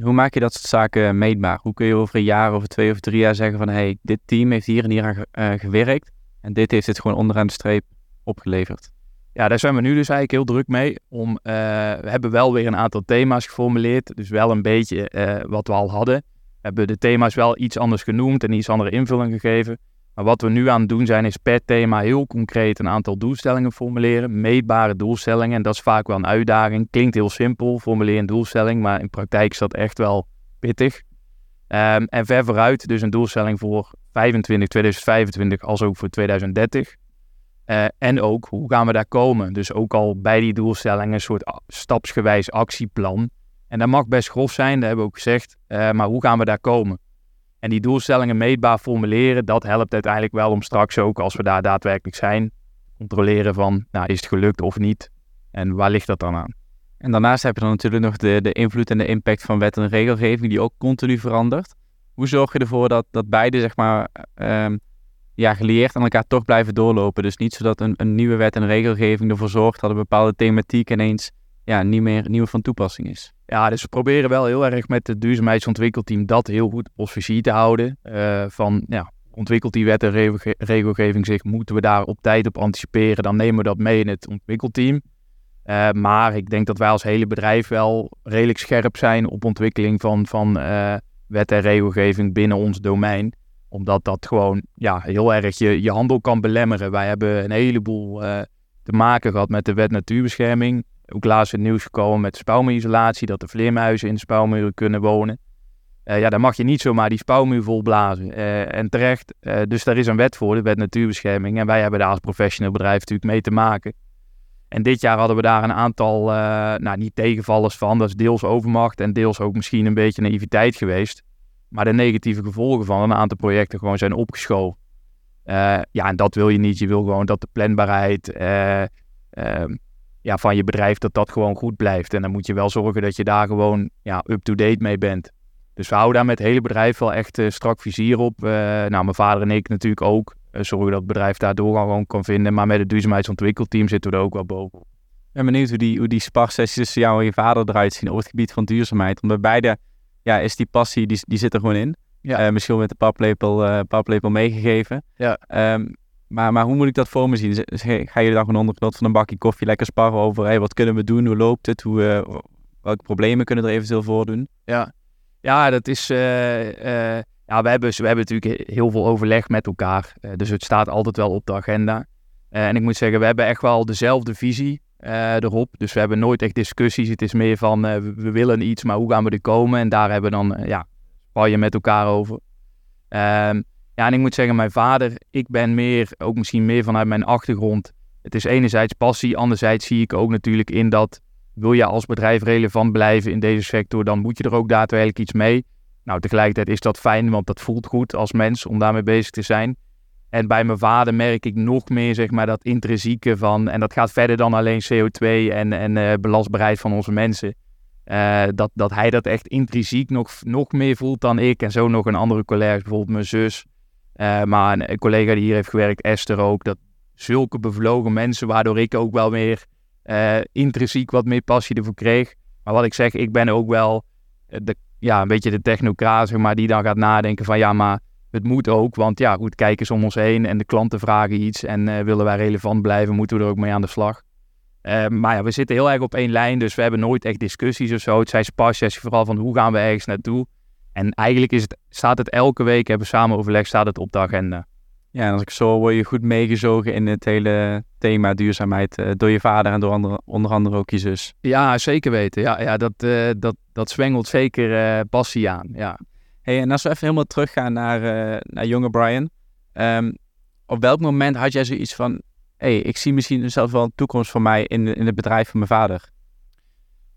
Hoe maak je dat soort zaken meetbaar? Hoe kun je over een jaar, over twee of drie jaar zeggen van hey, dit team heeft hier en hier aan uh, gewerkt en dit heeft het gewoon onderaan de streep opgeleverd? Ja, daar zijn we nu dus eigenlijk heel druk mee. Om, uh, we hebben wel weer een aantal thema's geformuleerd, dus wel een beetje uh, wat we al hadden. We hebben de thema's wel iets anders genoemd en iets andere invulling gegeven. Maar wat we nu aan het doen zijn, is per thema heel concreet een aantal doelstellingen formuleren. Meetbare doelstellingen. En dat is vaak wel een uitdaging. Klinkt heel simpel, formuleer een doelstelling. Maar in praktijk is dat echt wel pittig. Um, en ver vooruit, dus een doelstelling voor 25, 2025 als ook voor 2030. Uh, en ook, hoe gaan we daar komen? Dus ook al bij die doelstellingen een soort stapsgewijs actieplan. En dat mag best grof zijn, dat hebben we ook gezegd. Uh, maar hoe gaan we daar komen? En die doelstellingen meetbaar formuleren, dat helpt uiteindelijk wel om straks ook, als we daar daadwerkelijk zijn, controleren van, nou, is het gelukt of niet? En waar ligt dat dan aan? En daarnaast heb je dan natuurlijk nog de, de invloed en de impact van wet en regelgeving, die ook continu verandert. Hoe zorg je ervoor dat, dat beide, zeg maar, um, ja, gelieerd aan elkaar toch blijven doorlopen? Dus niet zodat een, een nieuwe wet en regelgeving ervoor zorgt dat een bepaalde thematiek ineens ja, niet meer nieuw van toepassing is. Ja, dus we proberen wel heel erg met het duurzaamheidsontwikkelteam dat heel goed op visie te houden. Uh, van ja, ontwikkelt die wet en regelgeving zich, moeten we daar op tijd op anticiperen, dan nemen we dat mee in het ontwikkelteam. Uh, maar ik denk dat wij als hele bedrijf wel redelijk scherp zijn op ontwikkeling van, van uh, wet en regelgeving binnen ons domein. Omdat dat gewoon ja, heel erg je, je handel kan belemmeren. Wij hebben een heleboel te maken gehad met de wet natuurbescherming ook laatst het nieuws gekomen met spouwmuurisolatie, dat de vleermuizen in de spouwmuren kunnen wonen. Uh, ja, dan mag je niet zomaar die spouwmuur volblazen. Uh, en terecht, dus daar is een wet voor, de wet natuurbescherming. En wij hebben daar als professioneel bedrijf natuurlijk mee te maken. En dit jaar hadden we daar een aantal, nou niet tegenvallers van, dat is deels overmacht en deels ook misschien een beetje naïviteit geweest. Maar de negatieve gevolgen van een aantal projecten gewoon zijn opgeschoven. ja, en dat wil je niet. Je wil gewoon dat de planbaarheid, ehm, ja, van je bedrijf, dat dat gewoon goed blijft. En dan moet je wel zorgen dat je daar gewoon ja, up-to-date mee bent. Dus we houden daar met het hele bedrijf wel echt uh, strak vizier op. Nou, mijn vader en ik natuurlijk ook. Zorgen dat het bedrijf daar gewoon kan vinden. Maar met het duurzaamheidsontwikkelteam zitten we er ook wel boven. Ik ben benieuwd hoe die, hoe die sparsessies tussen jou en je vader eruit zien op het gebied van duurzaamheid. Bij beide ja, is die passie, die, die zit er gewoon in. Ja. misschien met de paplepel, paplepel meegegeven. Ja. Um, maar, maar hoe moet ik dat voor me zien? Ga je dan gewoon onder genot van een bakje koffie lekker sparren over hey, wat kunnen we doen, hoe loopt het, hoe, uh, welke problemen kunnen er eventueel voordoen? Ja, ja dat is. Uh, uh, ja, we hebben, we hebben natuurlijk heel veel overleg met elkaar. dus het staat altijd wel op de agenda. en ik moet zeggen, we hebben echt wel dezelfde visie erop. Dus we hebben nooit echt discussies. Het is meer van we willen iets, maar hoe gaan we er komen? En daar hebben we dan ja, spar je met elkaar over. Um, ja, en ik moet zeggen, mijn vader, ik ben meer, ook misschien meer vanuit mijn achtergrond. Het is enerzijds passie, anderzijds zie ik ook natuurlijk in dat wil je als bedrijf relevant blijven in deze sector, dan moet je er ook daadwerkelijk iets mee. Nou, tegelijkertijd is dat fijn, want dat voelt goed als mens om daarmee bezig te zijn. En bij mijn vader merk ik nog meer, zeg maar, dat intrinsieke van, en dat gaat verder dan alleen CO2 en, en uh, belastbaarheid van onze mensen. Uh, dat, dat hij dat echt intrinsiek nog, nog meer voelt dan ik. En zo nog een andere collega, bijvoorbeeld mijn zus. Uh, maar een, collega die hier heeft gewerkt, Esther ook, dat zulke bevlogen mensen, waardoor ik ook wel meer intrinsiek wat meer passie ervoor kreeg. Maar wat ik zeg, ik ben ook wel eh, de, ja, een beetje de technocraat, zeg maar, die dan gaat nadenken van ja, maar het moet ook. Want ja, goed, kijkers om ons heen en de klanten vragen iets en uh, willen wij relevant blijven, moeten we er ook mee aan de slag. Uh, maar ja, we zitten heel erg op één lijn, dus we hebben nooit echt discussies of zo. Het zijn sparsessies vooral van hoe gaan we ergens naartoe. En eigenlijk is het, staat het elke week, hebben we samen overleg, staat het op de agenda. Ja, en als ik zo word je goed meegezogen in het hele thema duurzaamheid uh, door je vader en door andere, onder andere ook je zus. Ja, zeker weten. Ja, ja dat, uh, dat, dat zwengelt zeker passie aan. Ja. Hey, en als we even helemaal teruggaan naar, naar jonge Brian. Um, op welk moment had jij zoiets van, hey, ik zie misschien zelfs wel een toekomst voor mij in, in het bedrijf van mijn vader?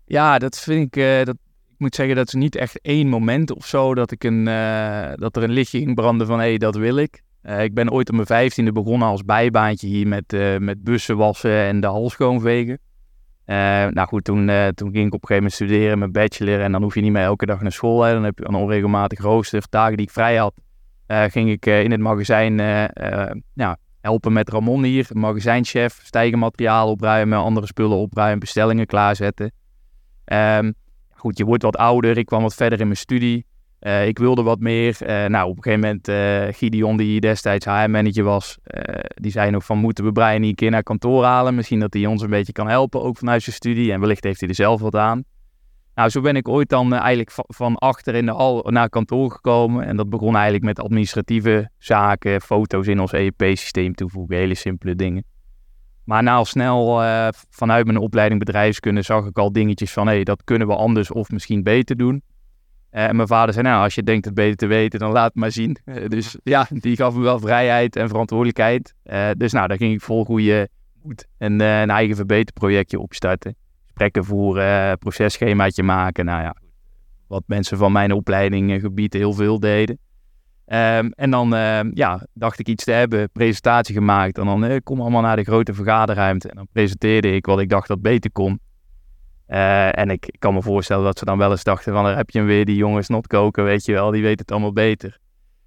Ja, dat vind ik, dat, moet zeggen, dat is niet echt één moment of zo dat, ik een, uh, dat er een lichtje ging branden van hé, hey, dat wil ik. Ik ben ooit op mijn vijftiende begonnen als bijbaantje hier met, met bussen wassen en de hal schoonvegen. Nou goed, toen, toen ging ik op een gegeven moment studeren, mijn bachelor. En dan hoef je niet meer elke dag naar school. Hè. Dan heb je een onregelmatig rooster, dagen die ik vrij had. ging ik in het magazijn helpen met Ramon hier, magazijnchef, stijgenmateriaal opruimen, andere spullen opruimen, bestellingen klaarzetten. Um, goed, je wordt wat ouder, ik kwam wat verder in mijn studie. Uh, ik wilde wat meer. Uh, nou, op een gegeven moment, uh, Gideon, die destijds HR-manager was, die zei nog van, moeten we Brian een keer naar kantoor halen? Misschien dat hij ons een beetje kan helpen, ook vanuit zijn studie. En wellicht heeft hij er zelf wat aan. Nou, zo ben ik ooit dan eigenlijk van, achter in de hal naar kantoor gekomen. En dat begon eigenlijk met administratieve zaken, foto's in ons EEP-systeem toevoegen, hele simpele dingen. Maar na al snel vanuit mijn opleiding bedrijfskunde zag ik al dingetjes van, hé, hey, dat kunnen we anders of misschien beter doen. Uh, en mijn vader zei, nou, als je denkt het beter te weten, dan laat het maar zien. Uh, dus ja, die gaf me wel vrijheid en verantwoordelijkheid. dus nou, daar ging ik vol goede moed en een eigen verbeterprojectje opstarten gesprekken voeren, processchemaatje maken. Nou ja, wat mensen van mijn opleidinggebied heel veel deden. Um, en dan ja, dacht ik iets te hebben, presentatie gemaakt. En dan uh, kom allemaal naar de grote vergaderruimte. En dan presenteerde ik wat ik dacht dat beter kon. Uh, en ik, kan me voorstellen dat ze dan wel eens dachten van... daar heb je hem weer, die jongens not koken, weet je wel. Die weet het allemaal beter.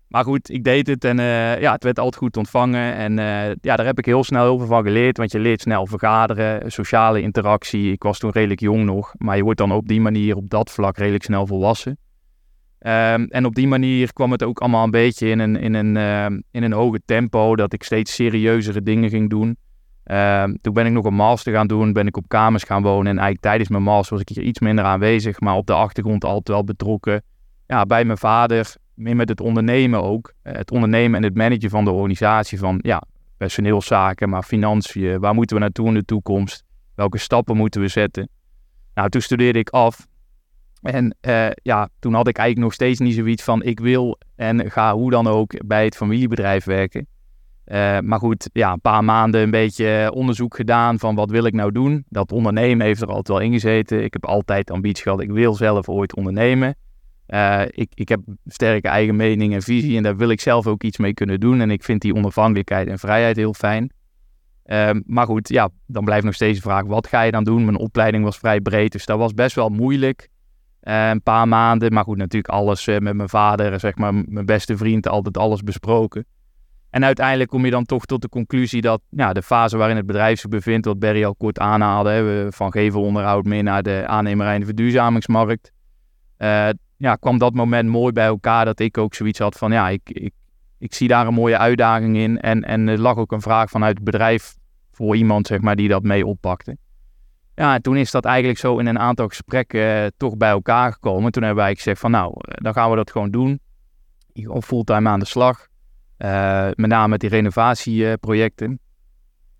Maar goed, ik deed het en uh, ja, het werd altijd goed ontvangen. En ja, daar heb ik heel snel heel veel van geleerd. Want je leert snel vergaderen, sociale interactie. Ik was toen redelijk jong nog. Maar je wordt dan op die manier, op dat vlak, redelijk snel volwassen. Um, en op die manier kwam het ook allemaal een beetje in een, in een, in een hoge tempo. Dat ik steeds serieuzere dingen ging doen. Ehm, toen ben ik nog een master gaan doen. Ben ik op kamers gaan wonen. En eigenlijk tijdens mijn master was ik hier iets minder aanwezig. Maar op de achtergrond altijd wel betrokken. Ja, bij mijn vader meer met het ondernemen ook. Eh, het ondernemen en het managen van de organisatie van ja, personeelszaken, maar financiën. Waar moeten we naartoe in de toekomst? Welke stappen moeten we zetten? Nou, toen studeerde ik af. En uh, ja, toen had ik eigenlijk nog steeds niet zoiets van ik wil en ga hoe dan ook bij het familiebedrijf werken. Uh, maar goed, ja, een paar maanden een beetje onderzoek gedaan van wat wil ik nou doen. Dat ondernemen heeft er altijd wel ingezeten. Ik heb altijd ambitie gehad, ik wil zelf ooit ondernemen. Uh, ik, ik heb sterke eigen mening en visie en daar wil ik zelf ook iets mee kunnen doen. En ik vind die onafhankelijkheid en vrijheid heel fijn. Uh, maar goed, ja, dan blijft nog steeds de vraag, wat ga je dan doen? Mijn opleiding was vrij breed, dus dat was best wel moeilijk. Uh, een paar maanden, maar goed, natuurlijk alles met mijn vader, zeg maar, mijn beste vriend, altijd alles besproken. En uiteindelijk kom je dan toch tot de conclusie dat ja, de fase waarin het bedrijf zich bevindt, wat Berry al kort aanhaalde, hè, van gevelonderhoud meer naar de aannemerij en de verduurzamingsmarkt, uh, ja, kwam dat moment mooi bij elkaar dat ik ook zoiets had van ja, ik, ik, ik zie daar een mooie uitdaging in. En, en er lag ook een vraag vanuit het bedrijf voor iemand zeg maar, die dat mee oppakte. Ja, en toen is dat eigenlijk zo in een aantal gesprekken eh, toch bij elkaar gekomen. Toen hebben wij gezegd van nou, eh, dan gaan we dat gewoon doen. Gewoon fulltime aan de slag. Uh, met name die renovatieprojecten.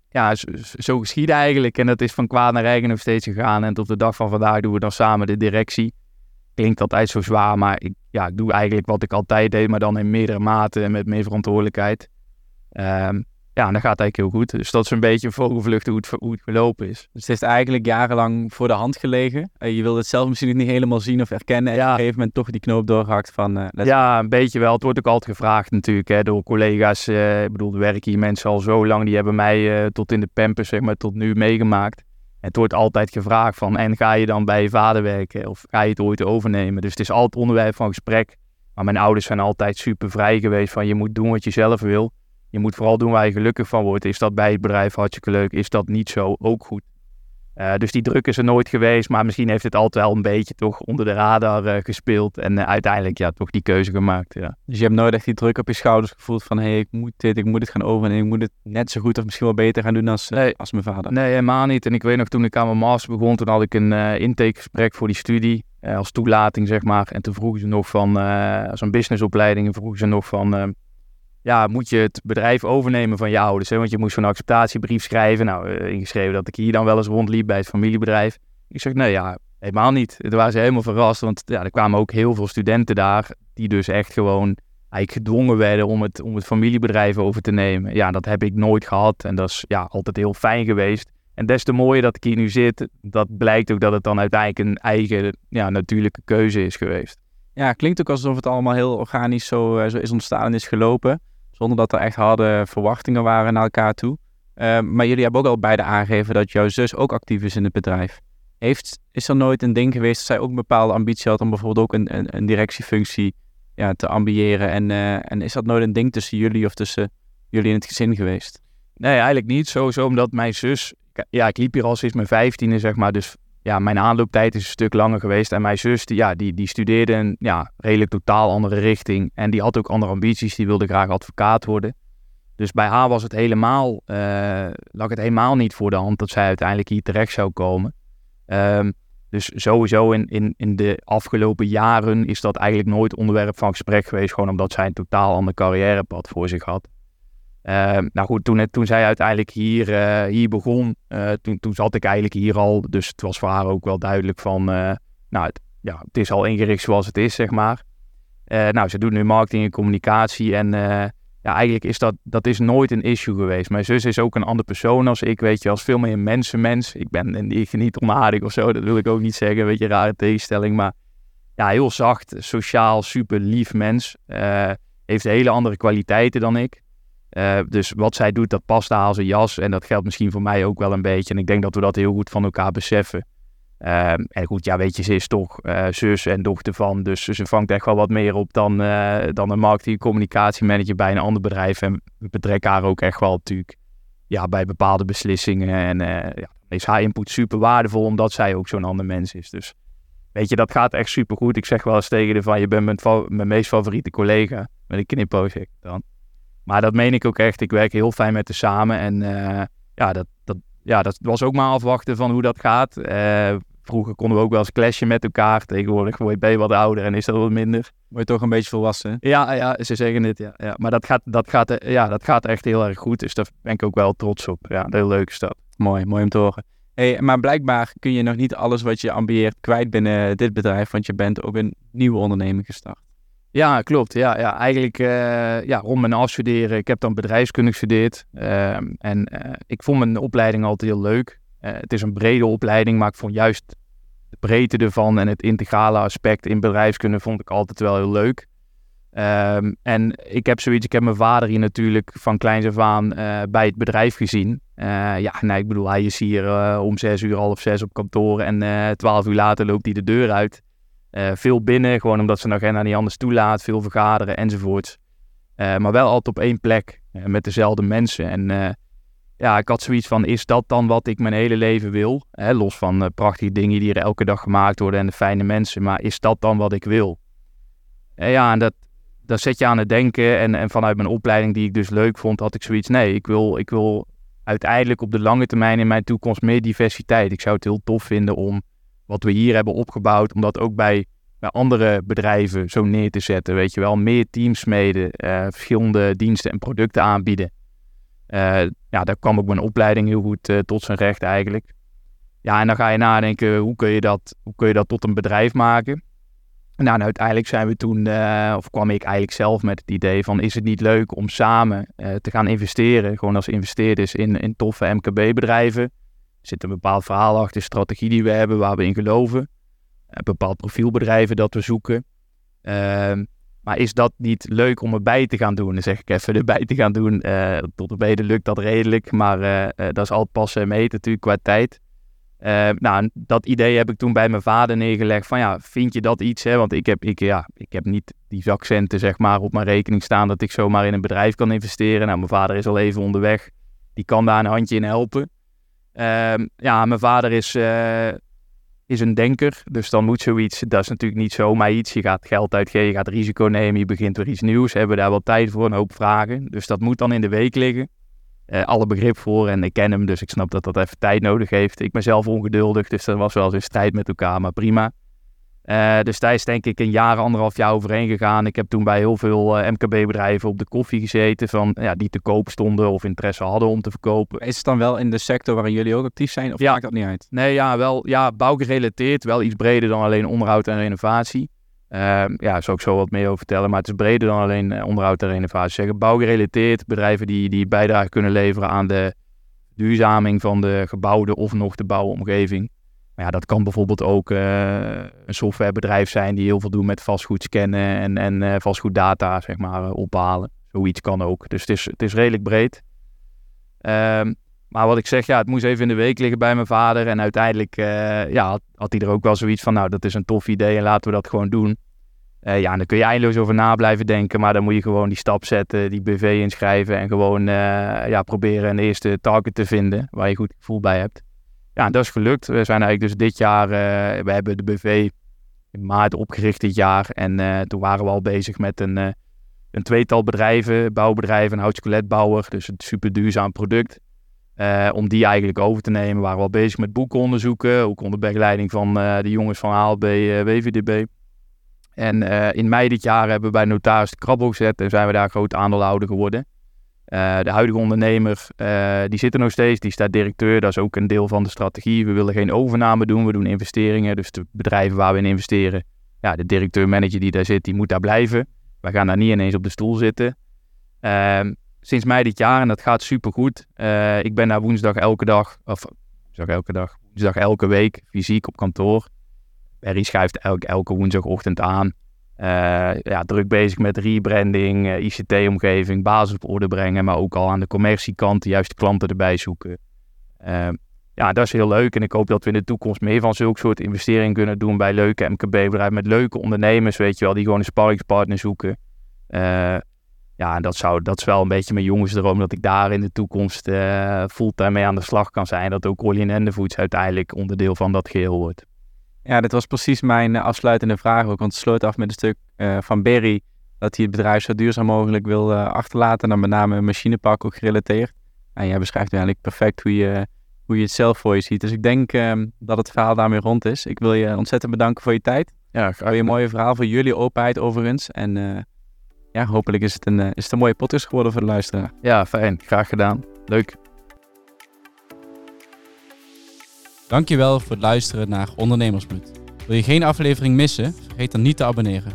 ja, zo, zo geschiedde eigenlijk. En dat is van kwaad naar regen nog steeds gegaan. En tot de dag van vandaag doen we dan samen de directie klinkt altijd zo zwaar, maar ik, ja, ik doe eigenlijk wat ik altijd deed, maar dan in meerdere maten en met meer verantwoordelijkheid. Um, ja, en dat gaat eigenlijk heel goed. Dus dat is een beetje een vogelvlucht hoe het, hoe het gelopen is. Dus het is eigenlijk jarenlang voor de hand gelegen. Uh, je wilde het zelf misschien niet helemaal zien of herkennen. En ja. op een gegeven moment toch die knoop doorgehakt van... Uh, ja, een beetje wel. Het wordt ook altijd gevraagd natuurlijk hè, door collega's. Uh, ik bedoel, er werken hier mensen al zo lang. Die hebben mij tot in de pampers, zeg maar, tot nu meegemaakt het wordt altijd gevraagd van, en ga je dan bij je vader werken of ga je het ooit overnemen? Dus het is altijd onderwerp van gesprek. Maar mijn ouders zijn altijd super vrij geweest van, je moet doen wat je zelf wil. Je moet vooral doen waar je gelukkig van wordt. Is dat bij het bedrijf hartstikke leuk? Is dat niet zo? Ook goed. Uh, dus die druk is er nooit geweest, maar misschien heeft het altijd wel een beetje toch onder de radar uh, gespeeld. En uh, uiteindelijk ja, toch die keuze gemaakt. Ja. Dus je hebt nooit echt die druk op je schouders gevoeld van hé, hey, ik moet dit, ik moet het gaan overnemen, ik moet het net zo goed of misschien wel beter gaan doen als, nee, als mijn vader. Nee, helemaal niet. En ik weet nog toen ik aan mijn master begon, toen had ik een intakegesprek voor die studie als toelating zeg maar. En toen vroegen ze nog van, als een businessopleiding, vroegen ze nog van ja, moet je het bedrijf overnemen van je ouders. Hè? Want je moest zo'n acceptatiebrief schrijven. Nou, uh, ingeschreven dat ik hier dan wel eens rondliep bij het familiebedrijf. Ik zeg, nee, ja, helemaal niet. Toen waren ze helemaal verrast, want ja, er kwamen ook heel veel studenten daar... die dus echt gewoon eigenlijk gedwongen werden om het, om het familiebedrijf over te nemen. Ja, dat heb ik nooit gehad en dat is ja, altijd heel fijn geweest. En des te mooier dat ik hier nu zit, dat blijkt ook dat het dan uiteindelijk een eigen ja, natuurlijke keuze is geweest. Ja, klinkt ook alsof het allemaal heel organisch zo, eh, zo is ontstaan en is gelopen. Zonder dat er echt harde verwachtingen waren naar elkaar toe. Ehm, maar jullie hebben ook al beide aangegeven dat jouw zus ook actief is in het bedrijf. Heeft, is er nooit een ding geweest dat zij ook een bepaalde ambitie had om bijvoorbeeld ook een, een, een directiefunctie ja, te ambiëren? En, eh, en is dat nooit een ding tussen jullie of tussen jullie in het gezin geweest? Nee, eigenlijk niet. Sowieso omdat mijn zus... Ja, ik liep hier al sinds mijn vijftiende, zeg maar. Dus ja, mijn aanlooptijd is een stuk langer geweest. En mijn zus, die, ja, die, die studeerde een ja, redelijk totaal andere richting. En die had ook andere ambities. Die wilde graag advocaat worden. Dus bij haar was het helemaal, uh, lag het helemaal niet voor de hand dat zij uiteindelijk hier terecht zou komen. Um, dus sowieso in, in, in de afgelopen jaren is dat eigenlijk nooit onderwerp van gesprek geweest. Gewoon omdat zij een totaal ander carrièrepad voor zich had. Uh, nou goed, toen, toen zij uiteindelijk hier, uh, hier begon, uh, toen, toen zat ik eigenlijk hier al. Dus het was voor haar ook wel duidelijk van, nou het, ja, het is al ingericht zoals het is, zeg maar. nou, ze doet nu marketing en communicatie en ja, eigenlijk is dat, dat is nooit een issue geweest. Mijn zus is ook een andere persoon als ik, weet je, als veel meer een mensenmens. Ik ben ik niet onaardig of zo, dat wil ik ook niet zeggen, weet je, rare tegenstelling. Maar ja, heel zacht, sociaal, super lief mens. Heeft hele andere kwaliteiten dan ik. Uh, dus wat zij doet, dat past haar als jas. En dat geldt misschien voor mij ook wel een beetje. En ik denk dat we dat heel goed van elkaar beseffen. Ehm, en goed, ja, weet je, ze is toch uh, zus en dochter van. Dus ze vangt echt wel wat meer op dan, uh, dan een marketing- communicatiemanager bij een ander bedrijf. En we betrekken haar ook echt wel natuurlijk ja, bij bepaalde beslissingen. En ja, is haar input super waardevol, omdat zij ook zo'n ander mens is. Dus weet je, dat gaat echt super goed. Ik zeg wel eens tegen de van, je bent mijn, mijn meest favoriete collega. Met een knipoog zeg dan. Maar dat meen ik ook echt. Ik werk heel fijn met haar samen. En ja, dat, dat, ja, dat was ook maar afwachten van hoe dat gaat. Vroeger konden we ook wel eens clashen met elkaar. Tegenwoordig word je wat ouder en is dat wat minder. Word je toch een beetje volwassen? Ja, ja ze zeggen het. Ja, ja. Maar dat gaat, dat, gaat, ja, dat gaat echt heel erg goed. Dus daar ben ik ook wel trots op. Ja, heel leuk is dat. Mooi, mooi om te horen. Hey, maar blijkbaar kun je nog niet alles wat je ambieert kwijt binnen dit bedrijf. Want je bent ook een nieuwe onderneming gestart. Ja, klopt. Ja, ja. Eigenlijk uh, ja, rond mijn afstuderen. Ik heb dan bedrijfskunde gestudeerd. Uh, en uh, ik vond mijn opleiding altijd heel leuk. Uh, het is een brede opleiding, maar ik vond juist de breedte ervan en het integrale aspect in bedrijfskunde vond ik altijd wel heel leuk. Um, en ik heb zoiets, ik heb mijn vader hier natuurlijk van kleins af aan bij het bedrijf gezien. Ja, nee, ik bedoel, hij is hier om zes uur, half zes op kantoor en twaalf uur later loopt hij de deur uit. Veel binnen, gewoon omdat zijn agenda niet anders toelaat, veel vergaderen enzovoorts. maar wel altijd op één plek met dezelfde mensen. En ja, ik had zoiets van, is dat dan wat ik mijn hele leven wil? Hè, los van prachtige dingen die er elke dag gemaakt worden en de fijne mensen. Maar is dat dan wat ik wil? Ja, en dat, dat zet je aan het denken. En, en vanuit mijn opleiding die ik dus leuk vond, had ik zoiets. Nee, ik wil, ik wil uiteindelijk op de lange termijn in mijn toekomst meer diversiteit. Ik zou het heel tof vinden om wat we hier hebben opgebouwd, om dat ook bij, bij andere bedrijven zo neer te zetten. Weet je wel, meer teamsmeden, uh, verschillende diensten en producten aanbieden. Uh, ja, daar kwam ook mijn opleiding heel goed uh, tot zijn recht eigenlijk. Ja, en dan ga je nadenken, hoe kun je dat, hoe kun je dat tot een bedrijf maken? Nou, en uiteindelijk zijn we toen, of kwam ik eigenlijk zelf met het idee van, is het niet leuk om samen te gaan investeren, gewoon als investeerders in, in toffe MKB-bedrijven. Zit een bepaald verhaal achter, strategie die we hebben, waar we in geloven. Een bepaald profielbedrijven dat we zoeken. Ehm, maar is dat niet leuk om erbij te gaan doen? Dan zeg ik even erbij te gaan doen. Uh, tot op heden lukt dat redelijk, maar uh, dat is altijd passen en meten natuurlijk qua tijd. nou, dat idee heb ik toen bij mijn vader neergelegd. Van ja, vind je dat iets? Hè? Want ik heb, ik, ja, ik heb niet die zakcenten zeg maar, op mijn rekening staan dat ik zomaar in een bedrijf kan investeren. Nou, mijn vader is al even onderweg. Die kan daar een handje in helpen. Ehm, ja, mijn vader is is een denker. Dus dan moet zoiets, dat is natuurlijk niet zomaar iets. Je gaat geld uitgeven, je gaat risico nemen, je begint weer iets nieuws. Hebben we daar wel tijd voor, een hoop vragen. Dus dat moet dan in de week liggen. Uh, alle begrip voor en ik ken hem, dus ik snap dat dat even tijd nodig heeft. Ik ben zelf ongeduldig, dus dat was wel eens een strijd met elkaar, maar prima. Uh, dus daar is denk ik een jaar, anderhalf jaar overheen gegaan. Ik heb toen bij heel veel uh, MKB-bedrijven op de koffie gezeten van, ja, die te koop stonden of interesse hadden om te verkopen. Is het dan wel in de sector waarin jullie ook actief zijn of ja. maakt dat niet uit? Nee, ja, wel ja, bouwgerelateerd, wel iets breder dan alleen onderhoud en renovatie. Uh, ja, daar zal ik zo wat meer over vertellen, maar het is breder dan alleen onderhoud en renovatie. Zeggen bouwgerelateerd, bedrijven die, die bijdrage kunnen leveren aan de duurzaming van de gebouwde of nog de bouwomgeving. Maar ja, dat kan bijvoorbeeld ook uh, een softwarebedrijf zijn die heel veel doet met vastgoed scannen en, en uh, vastgoeddata zeg maar, uh, ophalen. Zoiets kan ook. Dus het is, het is redelijk breed. Um, maar wat ik zeg, ja, het moest even in de week liggen bij mijn vader. En uiteindelijk ja, had, had, hij er ook wel zoiets van, nou, dat is een tof idee en laten we dat gewoon doen. ja, en dan kun je eindeloos over na blijven denken. Maar dan moet je gewoon die stap zetten, die BV inschrijven. En gewoon ja, proberen een eerste target te vinden waar je goed gevoel bij hebt. Ja, dat is gelukt. We zijn eigenlijk dus dit jaar, we hebben de BV in maart opgericht dit jaar. En uh, toen waren we al bezig met een, uh, een tweetal bedrijven, bouwbedrijven, een. Dus een super duurzaam product. Om die eigenlijk over te nemen waren we al bezig met boekenonderzoeken. Ook onder begeleiding van de jongens van ALB, WVDB. En in mei dit jaar hebben we bij Notaris de Krabbel gezet en zijn we daar groot aandeelhouder geworden. Uh, de huidige ondernemer, uh, die zit er nog steeds, die staat directeur. Dat is ook een deel van de strategie. We willen geen overname doen, we doen investeringen. Dus de bedrijven waar we in investeren, ja, de directeur-manager die daar zit, die moet daar blijven. We gaan daar niet ineens op de stoel zitten. Uh, sinds mei dit jaar, en dat gaat supergoed. Uh, ik ben daar woensdag elke dag, of zeg elke dag, woensdag elke week fysiek op kantoor. Barry schuift elke, elke woensdagochtend aan. Uh, ja, druk bezig met rebranding, uh, ICT-omgeving, basis op orde brengen, maar ook al aan de commerciekant de juiste klanten erbij zoeken. Uh, ja, dat is heel leuk en ik hoop dat we in de toekomst meer van zulke soort investeringen kunnen doen bij leuke MKB-bedrijven met leuke ondernemers, weet je wel, die gewoon een sparringspartner zoeken. ja, dat, zou, dat is wel een beetje mijn jongensdroom, dat ik daar in de toekomst fulltime mee aan de slag kan zijn. Dat ook Olien en de uiteindelijk onderdeel van dat geheel wordt. Ja, dit was precies mijn eh, afsluitende vraag ook. Want het sloot af met een stuk uh, van Berry. Dat hij het bedrijf zo duurzaam mogelijk wil uh, achterlaten. En dan met name een machinepark ook gerelateerd. En jij beschrijft eigenlijk perfect hoe je, hoe je het zelf voor je ziet. Dus ik denk uh, dat het verhaal daarmee rond is. Ik wil je ontzettend bedanken voor je tijd. Ja, graag. Je mooie verhaal, voor jullie openheid overigens. En ja, hopelijk is het, een, is het een mooie podcast geworden voor de luisteraar. Ja, fijn. Graag gedaan. Leuk. Dankjewel voor het luisteren naar Ondernemersbloed. Wil je geen aflevering missen? Vergeet dan niet te abonneren.